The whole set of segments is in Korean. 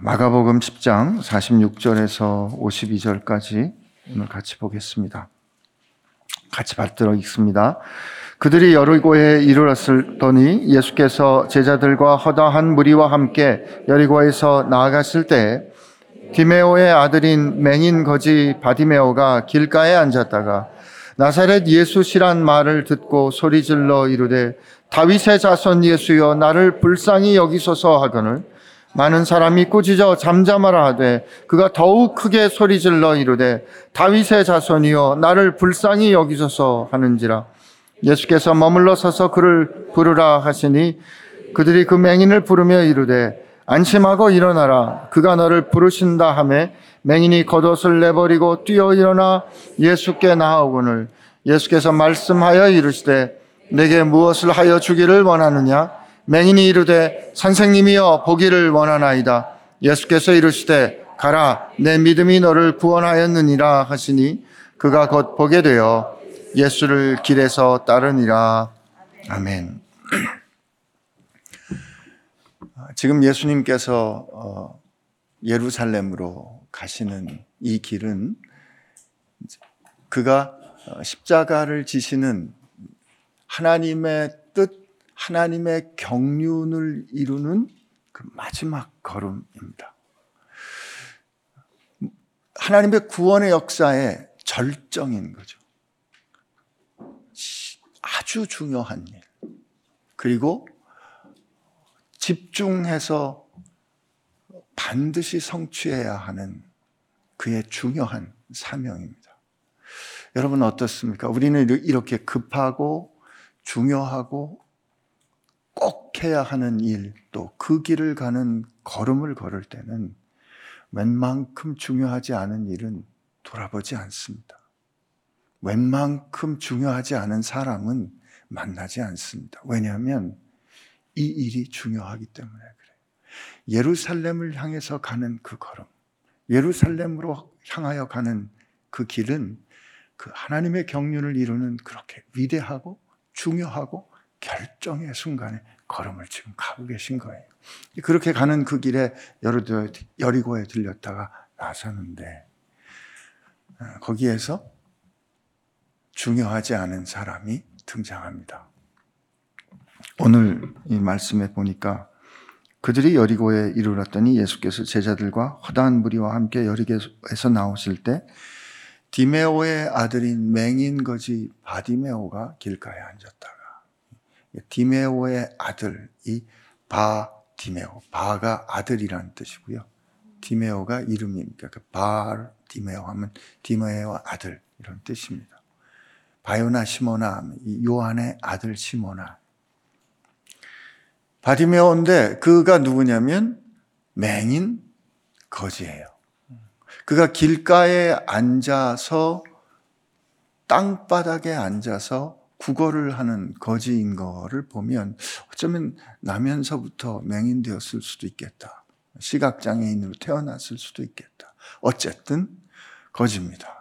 마가복음 10장 46절에서 52절까지 오늘 같이 보겠습니다. 같이 받들어 읽습니다. 그들이 여리고에 이르렀더니 예수께서 제자들과 허다한 무리와 함께 여리고에서 나아갔을 때 디메오의 아들인 맹인 거지 바디메오가 길가에 앉았다가 나사렛 예수시란 말을 듣고 소리질러 이르되 다윗의 자손 예수여 나를 불쌍히 여기소서 하거늘 많은 사람이 꾸짖어 잠잠하라 하되 그가 더욱 크게 소리질러 이르되 다윗의 자손이여 나를 불쌍히 여기소서 하는지라. 예수께서 머물러 서서 그를 부르라 하시니 그들이 그 맹인을 부르며 이르되 안심하고 일어나라. 그가 너를 부르신다 하매 맹인이 겉옷을 내버리고 뛰어 일어나 예수께 나아오거늘. 예수께서 말씀하여 이르시되 내게 무엇을 하여 주기를 원하느냐 맹인이 이르되 선생님이여 보기를 원하나이다 예수께서 이르시되 가라 내 믿음이 너를 구원하였느니라 하시니 그가 곧 보게 되어 예수를 길에서 따르니라 아멘. 지금 예수님께서 어, 예루살렘으로 가시는 이 길은 그가 어, 십자가를 지시는 하나님의 뜻, 하나님의 경륜을 이루는 그 마지막 걸음입니다. 하나님의 구원의 역사의 절정인 거죠. 아주 중요한 일. 그리고 집중해서 반드시 성취해야 하는 그의 중요한 사명입니다. 여러분 어떻습니까? 우리는 이렇게 급하고 중요하고 꼭 해야 하는 일, 또 그 길을 가는 걸음을 걸을 때는 웬만큼 중요하지 않은 일은 돌아보지 않습니다. 웬만큼 중요하지 않은 사람은 만나지 않습니다. 왜냐하면 이 일이 중요하기 때문에 그래요. 예루살렘을 향해서 가는 그 걸음, 예루살렘으로 향하여 가는 그 길은 그 하나님의 경륜을 이루는 그렇게 위대하고 중요하고 결정의 순간에 걸음을 지금 가고 계신 거예요. 그렇게 가는 그 길에 여리고에 들렸다가 나서는데 어, 거기에서 중요하지 않은 사람이 등장합니다. 오늘 이 말씀에 보니까 그들이 여리고에 이르렀더니 예수께서 제자들과 허다한 무리와 함께 여리고에서 나오실 때 디메오의 아들인 맹인 거지 바디메오가 길가에 앉았다가 디메오의 아들이 바디메오 바가 아들이라는 뜻이고요. 디메오가 이름입니까? 그 바디메오 하면 디메오의 아들 이런 뜻입니다. 바요나 시모나 요한의 아들 시모나 바디메오인데 그가 누구냐면 맹인 거지예요. 그가 길가에 앉아서 땅바닥에 앉아서 국어를 하는 거지인 거를 보면 어쩌면 나면서부터 맹인되었을 수도 있겠다. 시각장애인으로 태어났을 수도 있겠다. 어쨌든 거지입니다.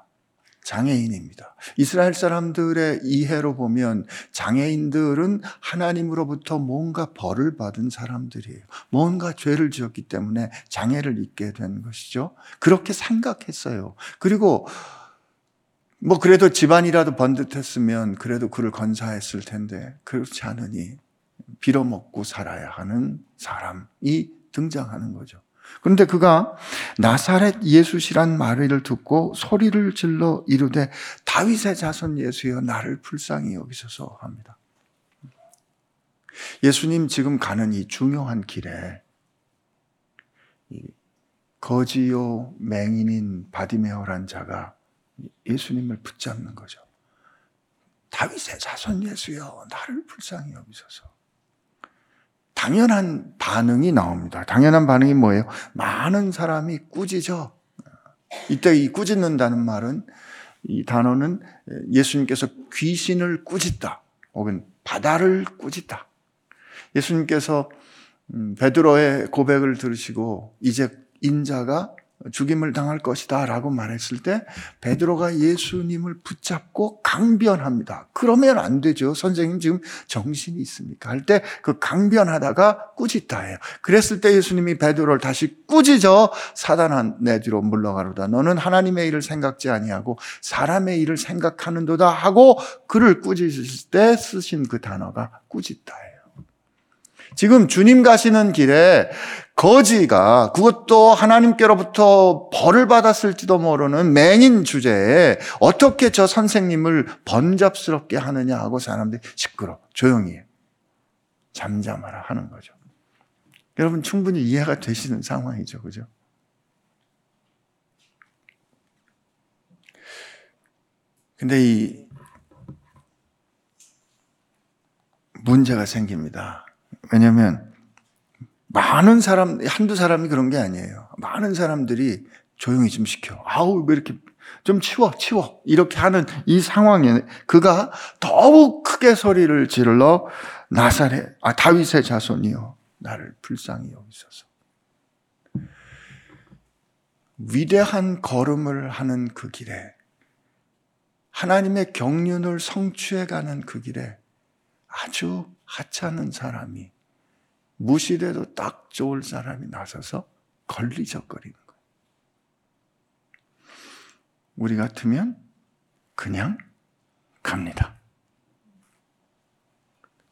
장애인입니다. 이스라엘 사람들의 이해로 보면 장애인들은 하나님으로부터 뭔가 벌을 받은 사람들이에요. 뭔가 죄를 지었기 때문에 장애를 입게 된 것이죠. 그렇게 생각했어요. 그리고 뭐 그래도 집안이라도 번듯했으면 그래도 그를 건사했을 텐데 그렇지 않으니 빌어먹고 살아야 하는 사람이 등장하는 거죠. 그런데 그가 나사렛 예수시란 말을 듣고 소리를 질러 이르되 다윗의 자손 예수여 나를 불쌍히 여기소서 합니다. 예수님 지금 가는 이 중요한 길에 거지요 맹인인 바디메오란 자가 예수님을 붙잡는 거죠. 다윗의 자손 예수여 나를 불쌍히 여기소서. 당연한 반응이 나옵니다. 당연한 반응이 뭐예요? 많은 사람이 꾸짖어. 이때 이 꾸짖는다는 말은 이 단어는 예수님께서 귀신을 꾸짖다 혹은 바다를 꾸짖다. 예수님께서 음, 베드로의 고백을 들으시고 이제 인자가 죽임을 당할 것이다 라고 말했을 때 베드로가 예수님을 붙잡고 강변합니다. 그러면 안 되죠. 선생님 지금 정신이 있습니까? 할 때 그 강변하다가 꾸짖다예요. 그랬을 때 예수님이 베드로를 다시 꾸짖어 사단한 내 뒤로 물러가로다. 너는 하나님의 일을 생각지 아니하고 사람의 일을 생각하는도다 하고 그를 꾸짖을 때 쓰신 그 단어가 꾸짖다예요. 지금 주님 가시는 길에 거지가 그것도 하나님께로부터 벌을 받았을지도 모르는 맹인 주제에 어떻게 저 선생님을 번잡스럽게 하느냐 하고 사람들이 시끄러 조용히 해. 잠잠하라 하는 거죠. 여러분 충분히 이해가 되시는 상황이죠. 그죠? 근데 이 문제가 생깁니다. 왜냐하면 많은 사람, 한두 사람이 그런 게 아니에요. 많은 사람들이 조용히 좀 시켜. 아우, 왜 이렇게 좀 치워, 치워. 이렇게 하는 이 상황에 그가 더욱 크게 소리를 질러 나사렛, 아, 다윗의 자손이요. 나를 불쌍히 여기소서. 위대한 걸음을 하는 그 길에 하나님의 경륜을 성취해 가는 그 길에 아주 하찮은 사람이 무시돼도 딱 좋을 사람이 나서서 걸리적거리는 거예요. 우리 같으면 그냥 갑니다.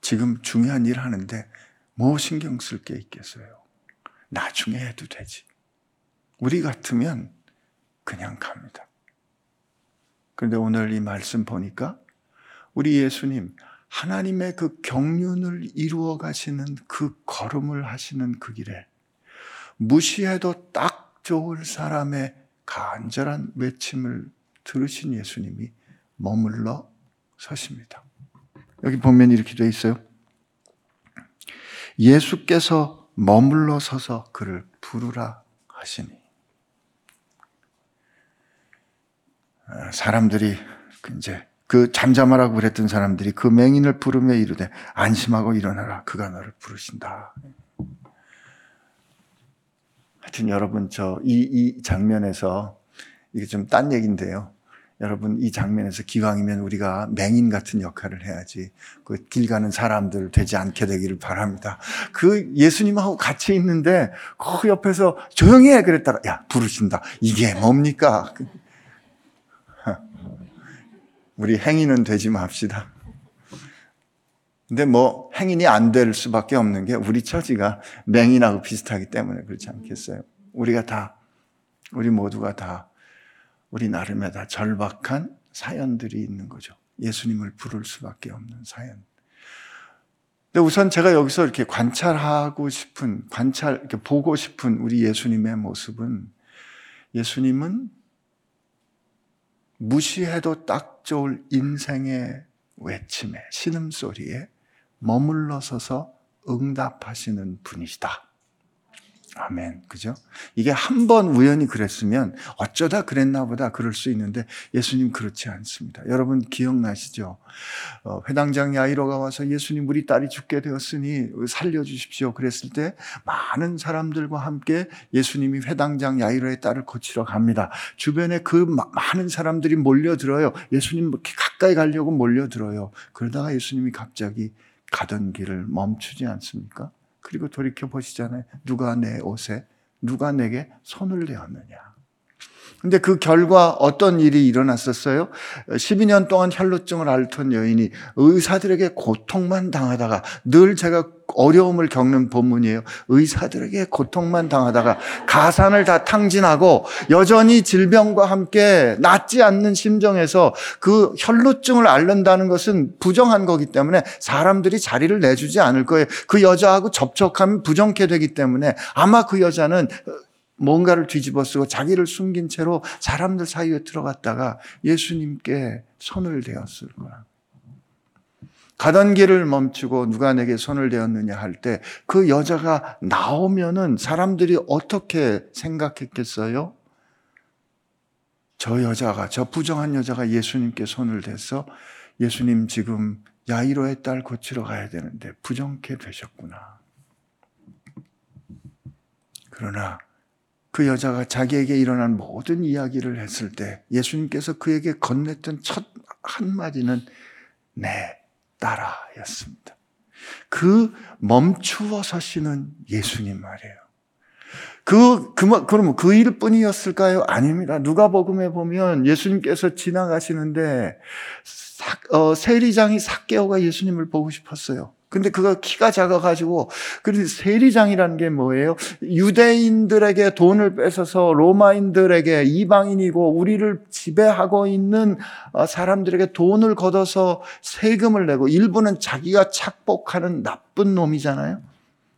지금 중요한 일 하는데 뭐 신경 쓸 게 있겠어요? 나중에 해도 되지. 우리 같으면 그냥 갑니다. 그런데 오늘 이 말씀 보니까 우리 예수님 하나님의 그 경륜을 이루어 가시는 그 걸음을 하시는 그 길에 무시해도 딱 좋을 사람의 간절한 외침을 들으신 예수님이 머물러 서십니다. 여기 보면 이렇게 되어 있어요. 예수께서 머물러 서서 그를 부르라 하시니. 아, 사람들이 이제 그 잠잠하라고 그랬던 사람들이 그 맹인을 부르며 이르되 안심하고 일어나라. 그가 너를 부르신다. 하여튼 여러분 저이 이 장면에서 이게 좀 딴 얘기인데요. 여러분 이 장면에서 기왕이면 우리가 맹인 같은 역할을 해야지 그 길 가는 사람들 되지 않게 되기를 바랍니다. 그 예수님하고 같이 있는데 그 옆에서 조용히 해 그랬다가 야 부르신다. 이게 뭡니까? 우리 행인은 되지 맙시다. 근데 뭐 행인이 안 될 수밖에 없는 게 우리 처지가 맹인하고 비슷하기 때문에 그렇지 않겠어요? 우리가 다 우리 모두가 다 우리 나름의 다 절박한 사연들이 있는 거죠. 예수님을 부를 수밖에 없는 사연. 근데 우선 제가 여기서 이렇게 관찰하고 싶은, 관찰, 이렇게 보고 싶은 우리 예수님의 모습은 예수님은 무시해도 딱 좋을 인생의 외침에, 신음소리에 머물러 서서 응답하시는 분이시다. 아멘. 그죠? 이게 한 번 우연히 그랬으면 어쩌다 그랬나 보다 그럴 수 있는데 예수님 그렇지 않습니다. 여러분 기억나시죠? 어, 회당장 야이로가 와서 예수님 우리 딸이 죽게 되었으니 살려주십시오. 그랬을 때 많은 사람들과 함께 예수님이 회당장 야이로의 딸을 고치러 갑니다. 주변에 그 많은 사람들이 몰려들어요. 예수님 이렇게 가까이 가려고 몰려들어요. 그러다가 예수님이 갑자기 가던 길을 멈추지 않습니까? 그리고 돌이켜 보시잖아요. 누가 내 옷에, 누가 내게 손을 대었느냐. 근데 그 결과 어떤 일이 일어났었어요? 12년 동안 혈루증을 앓던 여인이 의사들에게 고통만 당하다가 늘 제가 어려움을 겪는 본문이에요. 의사들에게 고통만 당하다가 가산을 다 탕진하고 여전히 질병과 함께 낫지 않는 심정에서 그 혈루증을 앓는다는 것은 부정한 거기 때문에 사람들이 자리를 내주지 않을 거예요. 그 여자하고 접촉하면 부정케 되기 때문에 아마 그 여자는 뭔가를 뒤집어 쓰고 자기를 숨긴 채로 사람들 사이에 들어갔다가 예수님께 손을 대었을 거야. 가던 길을 멈추고 누가 내게 손을 대었느냐 할 때 그 여자가 나오면은 사람들이 어떻게 생각했겠어요? 저 여자가, 저 부정한 여자가 예수님께 손을 대서 예수님 지금 야이로의 딸 고치러 가야 되는데 부정케 되셨구나. 그러나 그 여자가 자기에게 일어난 모든 이야기를 했을 때 예수님께서 그에게 건넸던 첫 한마디는 네, 따라였습니다. 그 멈추어 서시는 예수님 말이에요. 그, 그, 그러면 그 일뿐이었을까요? 아닙니다. 누가 복음에 보면 예수님께서 지나가시는데, 어, 세리장이 삭개오가 예수님을 보고 싶었어요. 근데 그가 키가 작아가지고, 그런데 세리장이라는 게 뭐예요? 유대인들에게 돈을 뺏어서 로마인들에게 이방인이고 우리를 지배하고 있는 어, 사람들에게 돈을 걷어서 세금을 내고 일부는 자기가 착복하는 나쁜 놈이잖아요.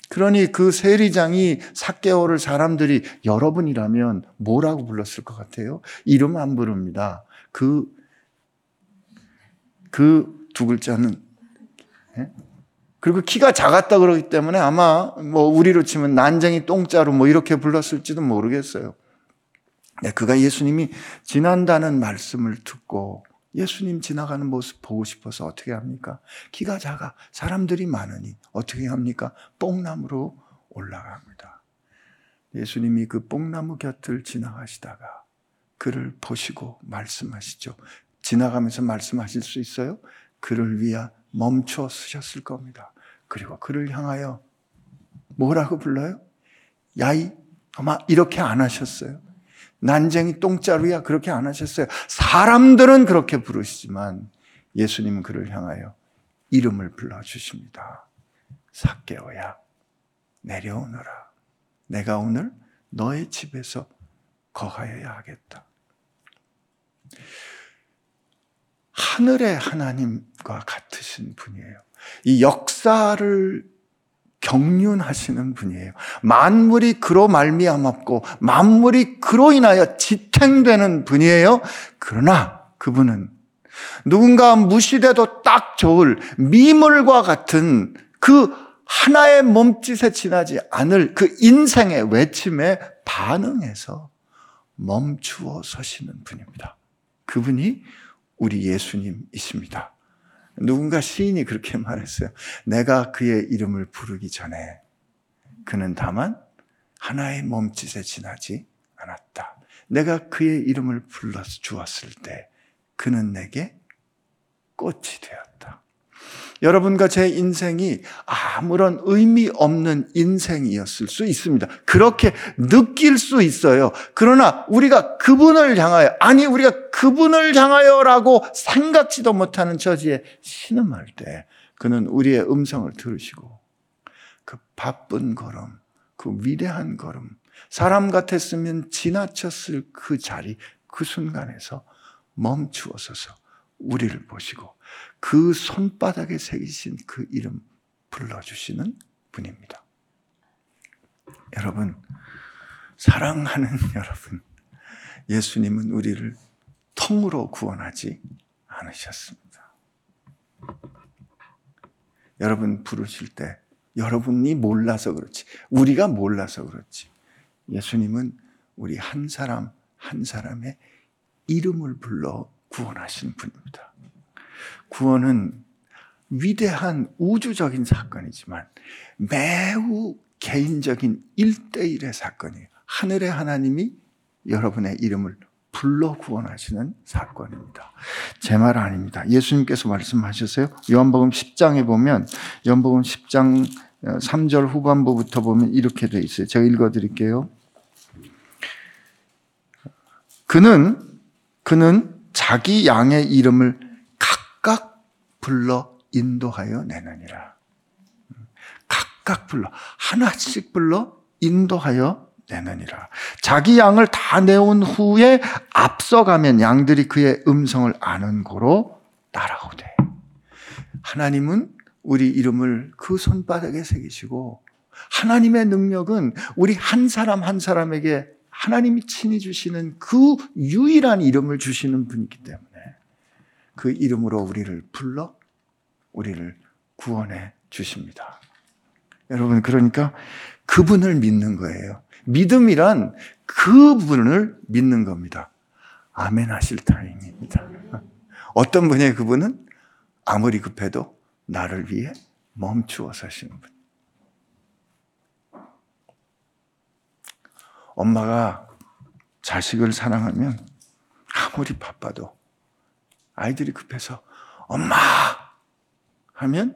그러니 그 세리장이 삭개오를 사람들이 여러분이라면 뭐라고 불렀을 것 같아요? 이름 안 부릅니다. 그, 그 두 글자는, 예? 그리고 키가 작았다 그러기 때문에 아마 뭐 우리로 치면 난쟁이 똥자루 뭐 이렇게 불렀을지도 모르겠어요. 네, 그가 예수님이 지난다는 말씀을 듣고 예수님 지나가는 모습 보고 싶어서 어떻게 합니까? 키가 작아 사람들이 많으니 어떻게 합니까? 뽕나무로 올라갑니다. 예수님이 그 뽕나무 곁을 지나가시다가 그를 보시고 말씀하시죠. 지나가면서 말씀하실 수 있어요? 그를 위하 멈춰 쓰셨을 겁니다. 그리고 그를 향하여 뭐라고 불러요? 야이 아마 이렇게 안 하셨어요. 난쟁이 똥자루야 그렇게 안 하셨어요. 사람들은 그렇게 부르시지만 예수님은 그를 향하여 이름을 불러 주십니다. 삭개오야 내려오너라. 내가 오늘 너의 집에서 거하여야 하겠다. 하늘의 하나님과 같으신 분이에요. 이 역사를 경륜하시는 분이에요. 만물이 그로 말미암았고 만물이 그로 인하여 지탱되는 분이에요. 그러나 그분은 누군가 무시돼도 딱 좋을 미물과 같은 그 하나의 몸짓에 지나지 않을 그 인생의 외침에 반응해서 멈추어 서시는 분입니다. 그분이 우리 예수님이십니다. 누군가 시인이 그렇게 말했어요. 내가 그의 이름을 부르기 전에 그는 다만 하나의 몸짓에 지나지 않았다. 내가 그의 이름을 불러 주었을 때 그는 내게 꽃이 되었다. 여러분과 제 인생이 아무런 의미 없는 인생이었을 수 있습니다. 그렇게 느낄 수 있어요. 그러나 우리가 그분을 향하여, 아니, 우리가 그분을 향하여라고 생각지도 못하는 처지에 신음할 때 그는 우리의 음성을 들으시고 그 바쁜 걸음, 그 위대한 걸음, 사람 같았으면 지나쳤을 그 자리, 그 순간에서 멈추어서서 우리를 보시고 그 손바닥에 새기신 그 이름 불러주시는 분입니다. 여러분, 사랑하는 여러분, 예수님은 우리를 통으로 구원하지 않으셨습니다. 여러분 부르실 때 여러분이 몰라서 그렇지, 우리가 몰라서 그렇지, 예수님은 우리 한 사람 한 사람의 이름을 불러 구원하신 분입니다. 구원은 위대한 우주적인 사건이지만 매우 개인적인 일대일의 사건이에요. 하늘의 하나님이 여러분의 이름을 불러 구원하시는 사건입니다. 제 말 아닙니다. 예수님께서 말씀하셨어요. 요한복음 10장에 보면 요한복음 10장 3절 후반부부터 보면 이렇게 돼 있어요. 제가 읽어 드릴게요. 그는 그는 자기 양의 이름을 불러 인도하여 내느니라. 각각 불러 하나씩 불러 인도하여 내느니라. 자기 양을 다 내온 후에 앞서가면 양들이 그의 음성을 아는 고로 따라오되. 하나님은 우리 이름을 그 손바닥에 새기시고 하나님의 능력은 우리 한 사람 한 사람에게 하나님이 친히 주시는 그 유일한 이름을 주시는 분이기 때문에 그 이름으로 우리를 불러 우리를 구원해 주십니다. 여러분, 그러니까 그분을 믿는 거예요. 믿음이란 그분을 믿는 겁니다. 아멘 하실 타임입니다. 어떤 분이에요, 그분은? 아무리 급해도 나를 위해 멈추어 사시는 분. 엄마가 자식을 사랑하면 아무리 바빠도 아이들이 급해서 엄마 하면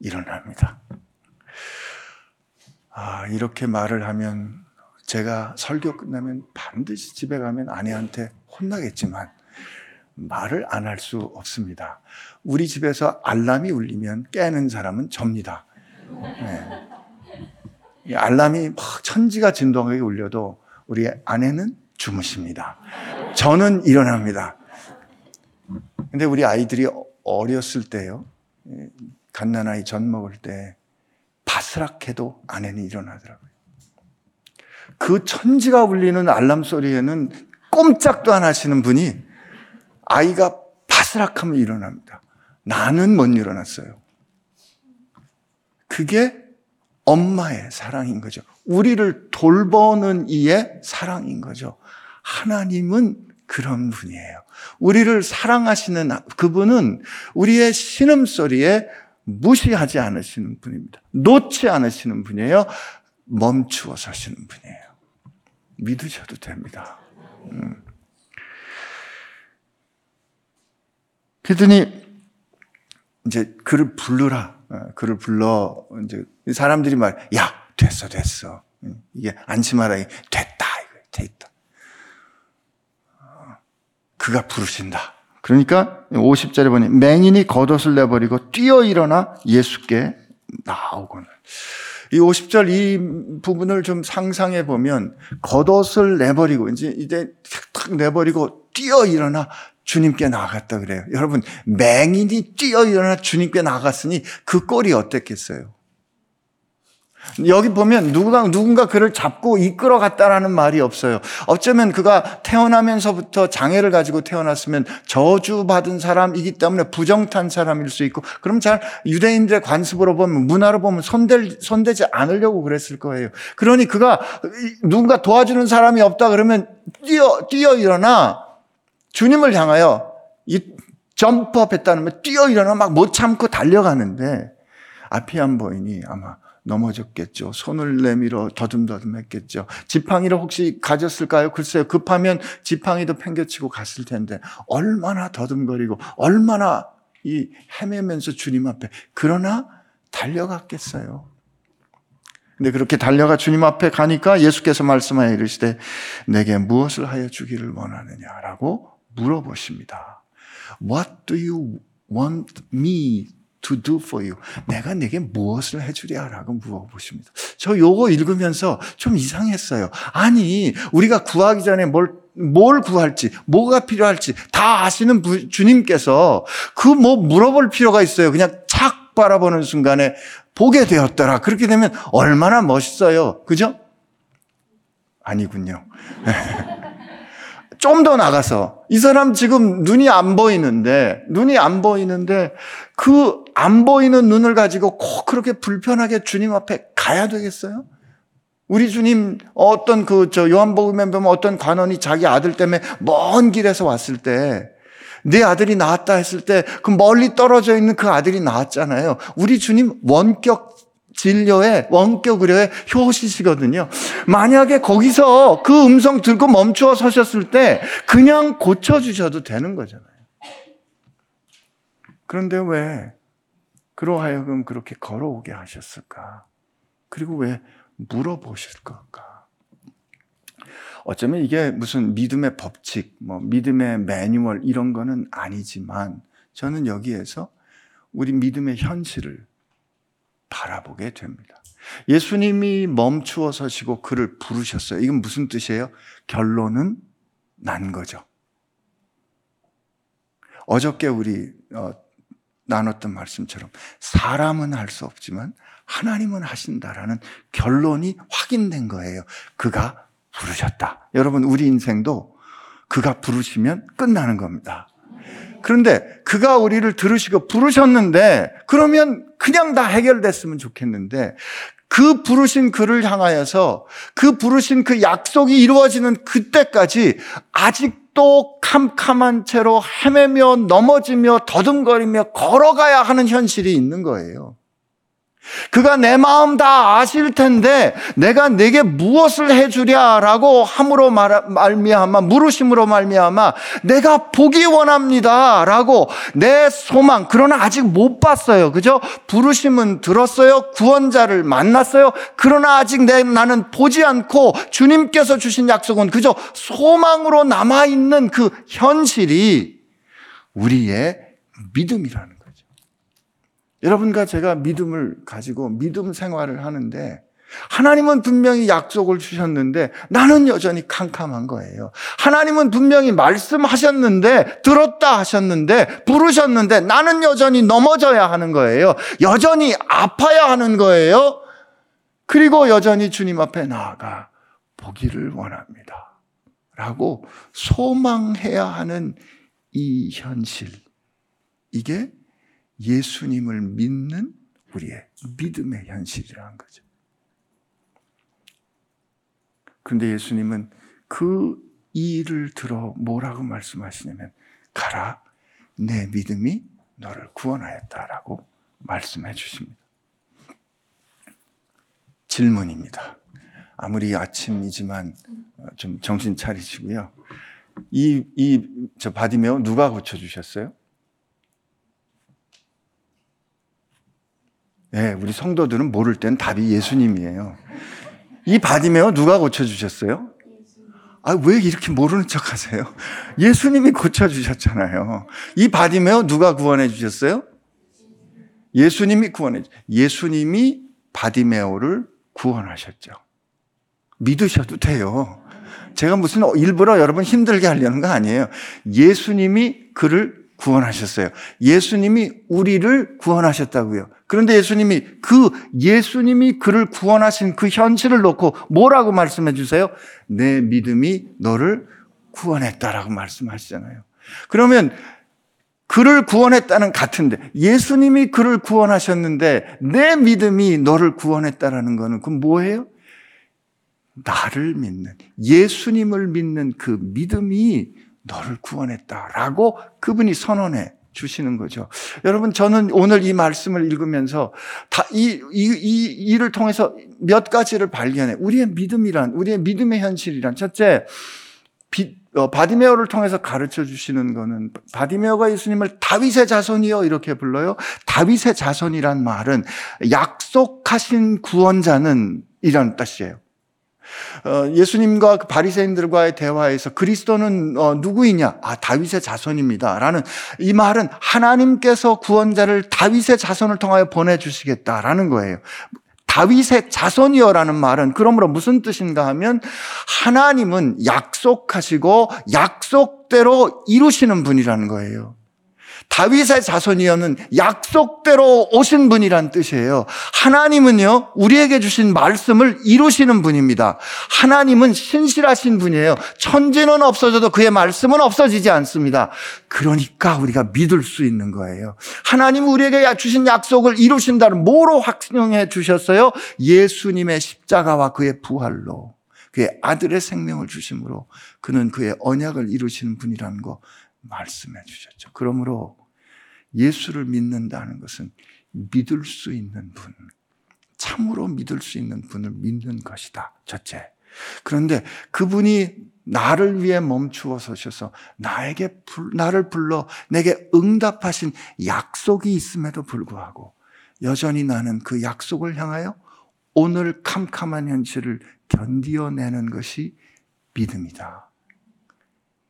일어납니다. 아, 이렇게 말을 하면 제가 설교 끝나면 반드시 집에 가면 아내한테 혼나겠지만 말을 안 할 수 없습니다. 우리 집에서 알람이 울리면 깨는 사람은 접니다. 네. 알람이 막 천지가 진동하게 울려도 우리 아내는 주무십니다. 저는 일어납니다. 근데 우리 아이들이 어렸을 때요, 갓난아이 젖 먹을 때 바스락해도 아내는 일어나더라고요. 그 천지가 울리는 알람 소리에는 꼼짝도 안 하시는 분이 아이가 바스락하면 일어납니다. 나는 못 일어났어요. 그게 엄마의 사랑인 거죠. 우리를 돌보는 이의 사랑인 거죠. 하나님은 그런 분이에요. 우리를 사랑하시는 그분은 우리의 신음소리에 무시하지 않으시는 분입니다. 놓지 않으시는 분이에요. 멈추어 서시는 분이에요. 믿으셔도 됩니다. 음. 그랬더니 이제 그를 부르라. 어, 그를 불러 이제 사람들이 말, 야 됐어 됐어. 이게 안심하라. 됐다 이거 됐다. 어, 그가 부르신다. 그러니까 50절에 보니 맹인이 겉옷을 내버리고 뛰어 일어나 예수께 나오고는 이 50절 이 부분을 좀 상상해 보면 겉옷을 내버리고 이제 이제 탁 내버리고 뛰어 일어나 주님께 나아갔다 그래요. 여러분, 맹인이 뛰어 일어나 주님께 나갔으니 그 꼴이 어땠겠어요? 여기 보면 누군가, 누군가 그를 잡고 이끌어 갔다라는 말이 없어요. 어쩌면 그가 태어나면서부터 장애를 가지고 태어났으면 저주받은 사람이기 때문에 부정탄 사람일 수 있고, 그럼 잘 유대인들의 관습으로 보면, 문화로 보면 손댈, 손대지 않으려고 그랬을 거예요. 그러니 그가 누군가 도와주는 사람이 없다 그러면 뛰어, 뛰어 일어나 주님을 향하여 이 점프업했다는 말 뛰어 일어나 막 못 참고 달려가는데 앞이 안 보이니 아마 넘어졌겠죠. 손을 내밀어 더듬더듬 했겠죠. 지팡이를 혹시 가졌을까요? 글쎄요. 급하면 지팡이도 팽겨치고 갔을 텐데 얼마나 더듬거리고 얼마나 이 헤매면서 주님 앞에 그러나 달려갔겠어요. 근데 그렇게 달려가 주님 앞에 가니까 예수께서 말씀하여 이르시되 내게 무엇을 하여 주기를 원하느냐라고 물어보십니다. What do you want me to do for you? 내가 내게 무엇을 해주랴? 라고 물어보십니다. 저 요거 읽으면서 좀 이상했어요. 아니, 우리가 구하기 전에 뭘, 뭘 구할지, 뭐가 필요할지 다 아시는 부, 주님께서 그 뭐 물어볼 필요가 있어요. 그냥 착 바라보는 순간에 보게 되었더라. 그렇게 되면 얼마나 멋있어요. 그죠? 아니군요. 좀 더 나가서 이 사람 지금 눈이 안 보이는데 눈이 안 보이는데 그 안 보이는 눈을 가지고 꼭 그렇게 불편하게 주님 앞에 가야 되겠어요? 우리 주님 어떤 그 저 요한복음에 보면 어떤 관원이 자기 아들 때문에 먼 길에서 왔을 때내 아들이 나왔다 했을 때 그 멀리 떨어져 있는 그 아들이 나왔잖아요. 우리 주님 원격 진료의 원격 의료의 효시시거든요. 만약에 거기서 그 음성 들고 멈추어 서셨을 때 그냥 고쳐주셔도 되는 거잖아요. 그런데 왜 그러하여금 그렇게 걸어오게 하셨을까? 그리고 왜 물어보실 걸까? 어쩌면 이게 무슨 믿음의 법칙, 뭐 믿음의 매뉴얼 이런 거는 아니지만 저는 여기에서 우리 믿음의 현실을 바라보게 됩니다. 예수님이 멈추어 서시고 그를 부르셨어요. 이건 무슨 뜻이에요? 결론은 난 거죠. 어저께 우리 어, 나눴던 말씀처럼 사람은 할 수 없지만 하나님은 하신다라는 결론이 확인된 거예요. 그가 부르셨다. 여러분, 우리 인생도 그가 부르시면 끝나는 겁니다. 그런데 그가 우리를 들으시고 부르셨는데 그러면 그냥 다 해결됐으면 좋겠는데 그 부르신 그를 향하여서 그 부르신 그 약속이 이루어지는 그때까지 아직도 캄캄한 채로 헤매며 넘어지며 더듬거리며 걸어가야 하는 현실이 있는 거예요. 그가 내 마음 다 아실 텐데 내가 내게 무엇을 해 주랴라고 함으로 말미암아 물으심으로 말미암아 내가 보기 원합니다라고 내 소망 그러나 아직 못 봤어요. 그죠? 부르심은 들었어요. 구원자를 만났어요. 그러나 아직 내 나는 보지 않고 주님께서 주신 약속은 그저 소망으로 남아 있는 그 현실이 우리의 믿음이라는 여러분과 제가 믿음을 가지고 믿음 생활을 하는데 하나님은 분명히 약속을 주셨는데 나는 여전히 캄캄한 거예요. 하나님은 분명히 말씀하셨는데 들었다 하셨는데 부르셨는데 나는 여전히 넘어져야 하는 거예요. 여전히 아파야 하는 거예요. 그리고 여전히 주님 앞에 나아가 보기를 원합니다. 라고 소망해야 하는 이 현실. 이게 예수님을 믿는 우리의 믿음의 현실이라는 거죠. 그런데 예수님은 그 일을 들어 뭐라고 말씀하시냐면 가라 내 믿음이 너를 구원하였다라고 말씀해 주십니다. 질문입니다. 아무리 아침이지만 좀 정신 차리시고요. 이, 이, 저 바디메오 누가 고쳐주셨어요? 네, 우리 성도들은 모를 땐 답이 예수님이에요. 이 바디메오 누가 고쳐주셨어요? 아, 왜 이렇게 모르는 척 하세요? 예수님이 고쳐주셨잖아요. 이 바디메오 누가 구원해 주셨어요? 예수님이 구원해, 예수님이 바디메오를 구원하셨죠. 믿으셔도 돼요. 제가 무슨 일부러 여러분 힘들게 하려는 거 아니에요. 예수님이 그를 구원하셨어요. 예수님이 우리를 구원하셨다고요. 그런데 예수님이 그 예수님이 그를 구원하신 그 현실을 놓고 뭐라고 말씀해 주세요? 내 믿음이 너를 구원했다라고 말씀하시잖아요. 그러면 그를 구원했다는 같은데 예수님이 그를 구원하셨는데 내 믿음이 너를 구원했다라는 거는 그럼 뭐예요? 나를 믿는 예수님을 믿는 그 믿음이 너를 구원했다라고 그분이 선언해 주시는 거죠. 여러분, 저는 오늘 이 말씀을 읽으면서 다 이, 이, 이, 이를 통해서 몇 가지를 발견해. 우리의 믿음이란, 우리의 믿음의 현실이란. 첫째, 비, 어, 바디메오를 통해서 가르쳐 주시는 거는 바디메오가 예수님을 다윗의 자손이요 이렇게 불러요. 다윗의 자손이란 말은 약속하신 구원자는 이런 뜻이에요. 어, 예수님과 그 바리새인들과의 대화에서 그리스도는 어, 누구이냐? 아 다윗의 자손입니다라는 이 말은 하나님께서 구원자를 다윗의 자손을 통하여 보내 주시겠다라는 거예요. 다윗의 자손이여라는 말은 그러므로 무슨 뜻인가 하면 하나님은 약속하시고 약속대로 이루시는 분이라는 거예요. 다윗의 자손이여는 약속대로 오신 분이란 뜻이에요. 하나님은요, 우리에게 주신 말씀을 이루시는 분입니다. 하나님은 신실하신 분이에요. 천지는 없어져도 그의 말씀은 없어지지 않습니다. 그러니까 우리가 믿을 수 있는 거예요. 하나님 우리에게 주신 약속을 이루신다는 뭐로 확정해 주셨어요? 예수님의 십자가와 그의 부활로. 그의 아들의 생명을 주심으로 그는 그의 언약을 이루시는 분이라는 거 말씀해 주셨죠. 그러므로 예수를 믿는다는 것은 믿을 수 있는 분, 참으로 믿을 수 있는 분을 믿는 것이다. 첫째. 그런데 그분이 나를 위해 멈추어 서셔서 나에게 나를 불러 내게 응답하신 약속이 있음에도 불구하고 여전히 나는 그 약속을 향하여 오늘 캄캄한 현실을 견디어내는 것이 믿음이다.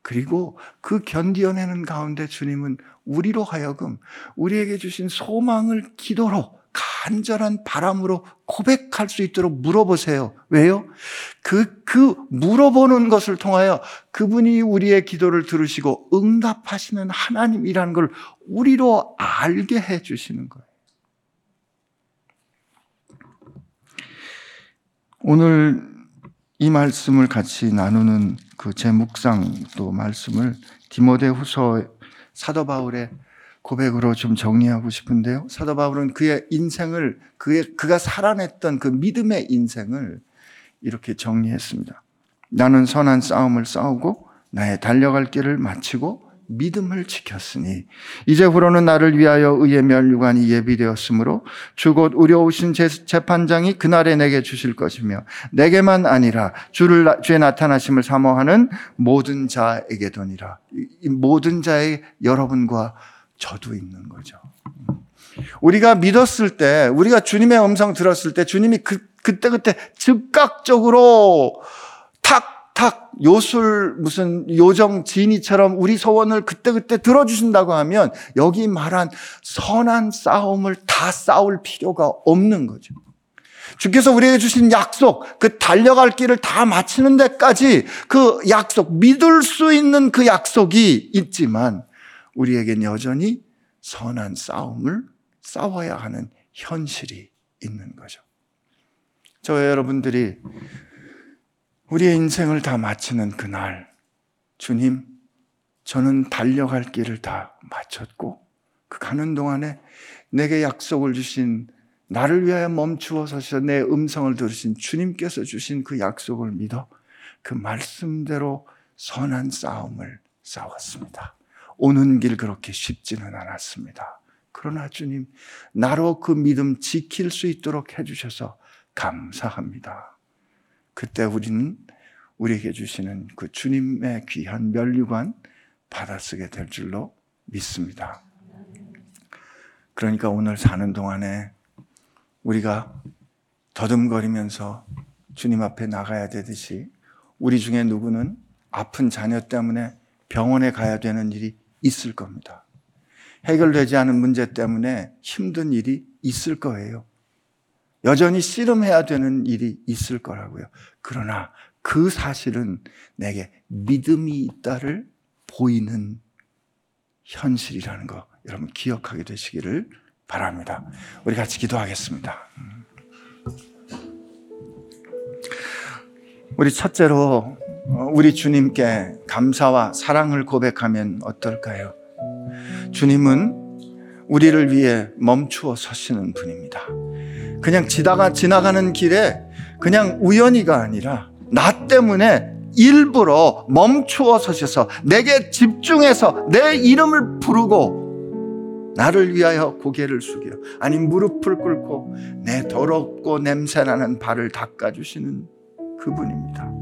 그리고 그 견디어내는 가운데 주님은 우리로 하여금 우리에게 주신 소망을 기도로 간절한 바람으로 고백할 수 있도록 물어보세요. 왜요? 그, 그 물어보는 것을 통하여 그분이 우리의 기도를 들으시고 응답하시는 하나님이라는 걸 우리로 알게 해 주시는 거예요. 오늘 이 말씀을 같이 나누는 그 제 묵상 또 말씀을 디모데 후서 사도 바울의 고백으로 좀 정리하고 싶은데요. 사도 바울은 그의 인생을, 그의, 그가 살아냈던 그 믿음의 인생을 이렇게 정리했습니다. 나는 선한 싸움을 싸우고 나의 달려갈 길을 마치고 믿음을 지켰으니 이제후로는 나를 위하여 의의 멸류관이 예비되었으므로 주곧 의료오신 재판장이 그날에 내게 주실 것이며 내게만 아니라 주를 주의 나타나심을 사모하는 모든 자에게 도니라 이 모든 자의 여러분과 저도 있는 거죠. 우리가 믿었을 때 우리가 주님의 음성 들었을 때 주님이 그, 그때 그때 즉각적으로 탁탁 요술 무슨 요정 지니처럼 우리 소원을 그때그때 들어주신다고 하면 여기 말한 선한 싸움을 다 싸울 필요가 없는 거죠. 주께서 우리에게 주신 약속, 그 달려갈 길을 다 마치는 데까지 그 약속, 믿을 수 있는 그 약속이 있지만 우리에겐 여전히 선한 싸움을 싸워야 하는 현실이 있는 거죠. 저 여러분들이 우리의 인생을 다 마치는 그날, 주님, 저는 달려갈 길을 다 마쳤고, 그 가는 동안에 내게 약속을 주신, 나를 위하여 멈추어 서서 내 음성을 들으신 주님께서 주신 그 약속을 믿어 그 말씀대로 선한 싸움을 싸웠습니다. 오는 길 그렇게 쉽지는 않았습니다. 그러나 주님, 나로 그 믿음 지킬 수 있도록 해주셔서 감사합니다. 그때 우리는 우리에게 주시는 그 주님의 귀한 면류관 받아쓰게 될 줄로 믿습니다. 그러니까 오늘 사는 동안에 우리가 더듬거리면서 주님 앞에 나가야 되듯이 우리 중에 누구는 아픈 자녀 때문에 병원에 가야 되는 일이 있을 겁니다. 해결되지 않은 문제 때문에 힘든 일이 있을 거예요. 여전히 씨름해야 되는 일이 있을 거라고요. 그러나 그 사실은 내게 믿음이 있다를 보이는 현실이라는 거 여러분 기억하게 되시기를 바랍니다. 우리 같이 기도하겠습니다. 우리 첫째로 어, 우리 주님께 감사와 사랑을 고백하면 어떨까요? 주님은 우리를 위해 멈추어 서시는 분입니다. 그냥 지다가 지나가는 길에 그냥 우연히가 아니라 나 때문에 일부러 멈추어 서셔서 내게 집중해서 내 이름을 부르고 나를 위하여 고개를 숙여 아니 무릎을 꿇고 내 더럽고 냄새나는 발을 닦아주시는 그분입니다.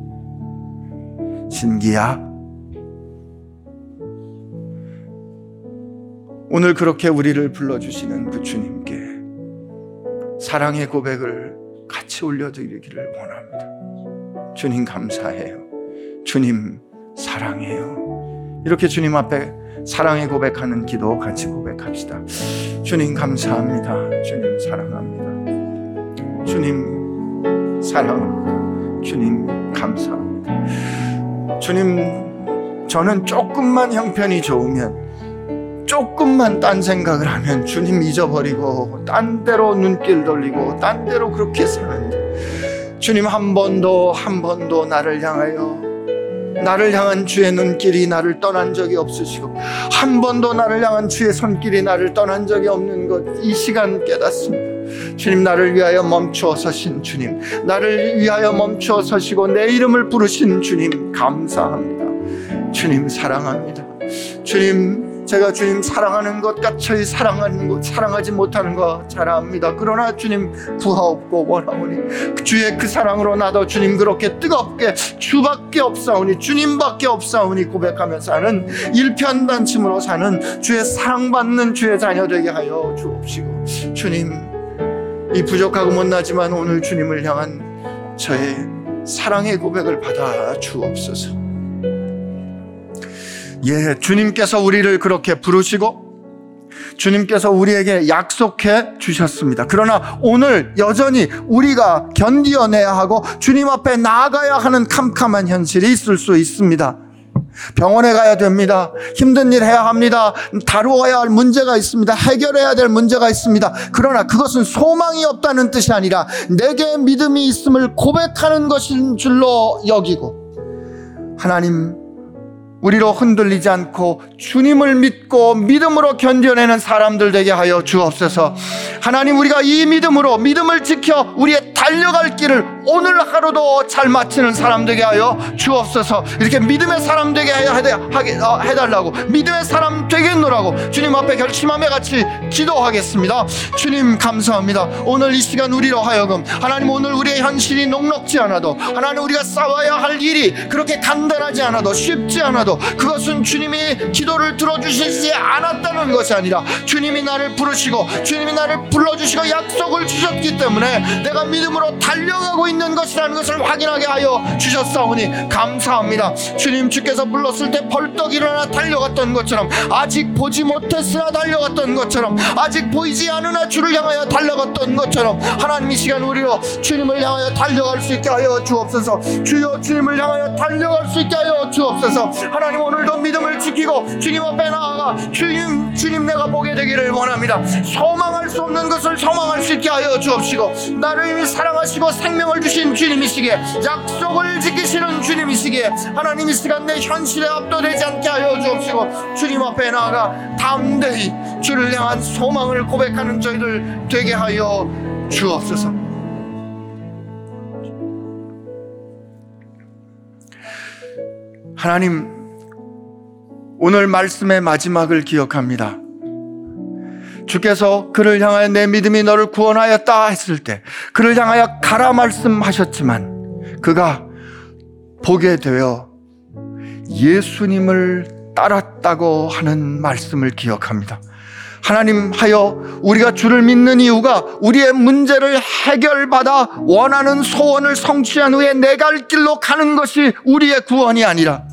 신기야 오늘 그렇게 우리를 불러주시는 그 주님께 사랑의 고백을 같이 올려드리기를 원합니다. 주님 감사해요. 주님 사랑해요. 이렇게 주님 앞에 사랑의 고백하는 기도 같이 고백합시다. 주님 감사합니다. 주님 사랑합니다. 주님 사랑합니다. 주님 감사합니다. 주님 저는 조금만 형편이 좋으면 조금만 딴 생각을 하면 주님 잊어버리고 딴 데로 눈길 돌리고 딴 데로 그렇게 사는데 주님 한 번도 한 번도 나를 향하여 나를 향한 주의 눈길이 나를 떠난 적이 없으시고 한 번도 나를 향한 주의 손길이 나를 떠난 적이 없는 것 이 시간 깨닫습니다. 주님 나를 위하여 멈추어 서신 주님 나를 위하여 멈추어 서시고 내 이름을 부르신 주님 감사합니다. 주님 사랑합니다. 주님 제가 주님 사랑하는 것 까쳐이 사랑하는 것 사랑하지 못하는 것 잘 압니다. 그러나 주님 부하 없고 원하오니 주의 그 사랑으로 나도 주님 그렇게 뜨겁게 주밖에 없사오니 주님밖에 없사오니 고백하며 사는 일편단심으로 사는 주의 사랑받는 주의 자녀 되게 하여 주옵시고 주님 이 부족하고 못나지만 오늘 주님을 향한 저의 사랑의 고백을 받아 주옵소서. 예, 주님께서 우리를 그렇게 부르시고 주님께서 우리에게 약속해 주셨습니다. 그러나 오늘 여전히 우리가 견디어내야 하고 주님 앞에 나아가야 하는 캄캄한 현실이 있을 수 있습니다. 병원에 가야 됩니다. 힘든 일 해야 합니다. 다루어야 할 문제가 있습니다. 해결해야 될 문제가 있습니다. 그러나 그것은 소망이 없다는 뜻이 아니라 내게 믿음이 있음을 고백하는 것인 줄로 여기고 하나님 우리로 흔들리지 않고 주님을 믿고 믿음으로 견뎌내는 사람들 되게 하여 주옵소서. 하나님 우리가 이 믿음으로 믿음을 지켜 우리의 달려갈 길을 오늘 하루도 잘 마치는 사람 되게 하여 주옵소서 이렇게 믿음의 사람 되게 어, 해달라고. 믿음의 사람 되겠노라고 주님 앞에 결심함에 같이 기도하겠습니다. 주님 감사합니다. 오늘 이 시간 우리로 하여금 하나님 오늘 우리의 현실이 녹록지 않아도 하나님 우리가 싸워야 할 일이 그렇게 간단하지 않아도 쉽지 않아도 그것은 주님이 기도를 들어주시지 않았다는 것이 아니라 주님이 나를 부르시고 주님이 나를 불러주시고 약속을 주셨기 때문에 내가 믿음으로 달려가고 있는 것이라는 것을 확인하게 하여 주셨사오니 감사합니다. 주님 주께서 불렀을 때 벌떡 일어나 달려갔던 것처럼 아직 보지 못했으나 달려갔던 것처럼 아직 보이지 않으나 주를 향하여 달려갔던 것처럼 하나님 이 시간 우리로 주님을 향하여 달려갈 수 있게 하여 주옵소서. 주여 주님을 향하여 달려갈 수 있게 하여 주옵소서. 하나님 오늘도 믿음을 지키고 주님 앞에 나아가 주님 주님 내가 보게 되기를 원합니다. 소망할 수 없는 것을 소망할 수 있게 하여 주옵시고 나를 이미 사랑하시고 생명을 주신 주님이시기에 약속을 지키시는 주님이시기에 하나님 이 시간 내 현실에 압도되지 않게 하여 주옵시고 주님 앞에 나아가 담대히 주를 향한 소망을 고백하는 저희들 되게 하여 주옵소서. 하나님 오늘 말씀의 마지막을 기억합니다. 주께서 그를 향하여 내 믿음이 너를 구원하였다 했을 때 그를 향하여 가라 말씀하셨지만 그가 보게 되어 예수님을 따랐다고 하는 말씀을 기억합니다. 하나님 하여 우리가 주를 믿는 이유가 우리의 문제를 해결받아 원하는 소원을 성취한 후에 내 갈 길로 가는 것이 우리의 구원이 아니라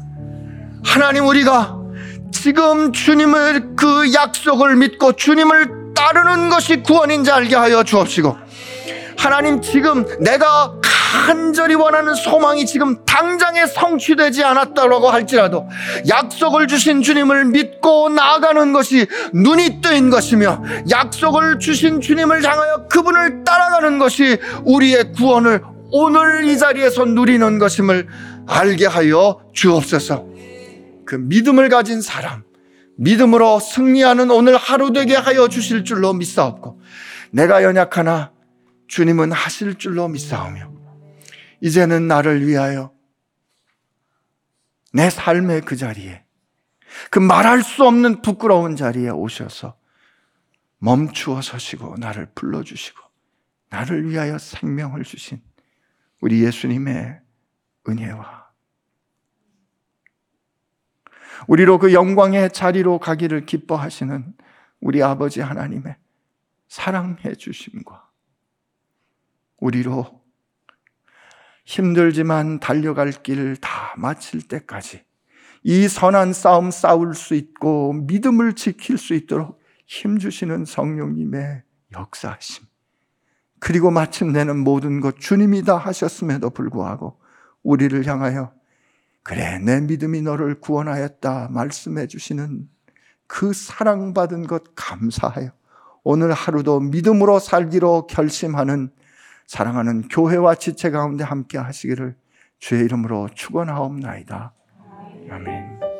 하나님 우리가 지금 주님을 그 약속을 믿고 주님을 따르는 것이 구원인 지 알게 하여 주옵시고 하나님 지금 내가 간절히 원하는 소망이 지금 당장에 성취되지 않았다고 할지라도 약속을 주신 주님을 믿고 나아가는 것이 눈이 뜨인 것이며 약속을 주신 주님을 향하여 그분을 따라가는 것이 우리의 구원을 오늘 이 자리에서 누리는 것임을 알게 하여 주옵소서. 그 믿음을 가진 사람, 믿음으로 승리하는 오늘 하루 되게 하여 주실 줄로 믿사옵고, 내가 연약하나 주님은 하실 줄로 믿사오며, 이제는 나를 위하여 내 삶의 그 자리에, 그 말할 수 없는 부끄러운 자리에 오셔서 멈추어 서시고 나를 불러주시고, 나를 위하여 생명을 주신 우리 예수님의 은혜와 우리로 그 영광의 자리로 가기를 기뻐하시는 우리 아버지 하나님의 사랑해 주심과 우리로 힘들지만 달려갈 길 다 마칠 때까지 이 선한 싸움 싸울 수 있고 믿음을 지킬 수 있도록 힘주시는 성령님의 역사하심. 그리고 마침내는 모든 것 주님이 다 하셨음에도 불구하고 우리를 향하여 그래, 내 믿음이 너를 구원하였다 말씀해 주시는 그 사랑받은 것 감사하여 오늘 하루도 믿음으로 살기로 결심하는 사랑하는 교회와 지체 가운데 함께 하시기를 주의 이름으로 축원하옵나이다. 아멘.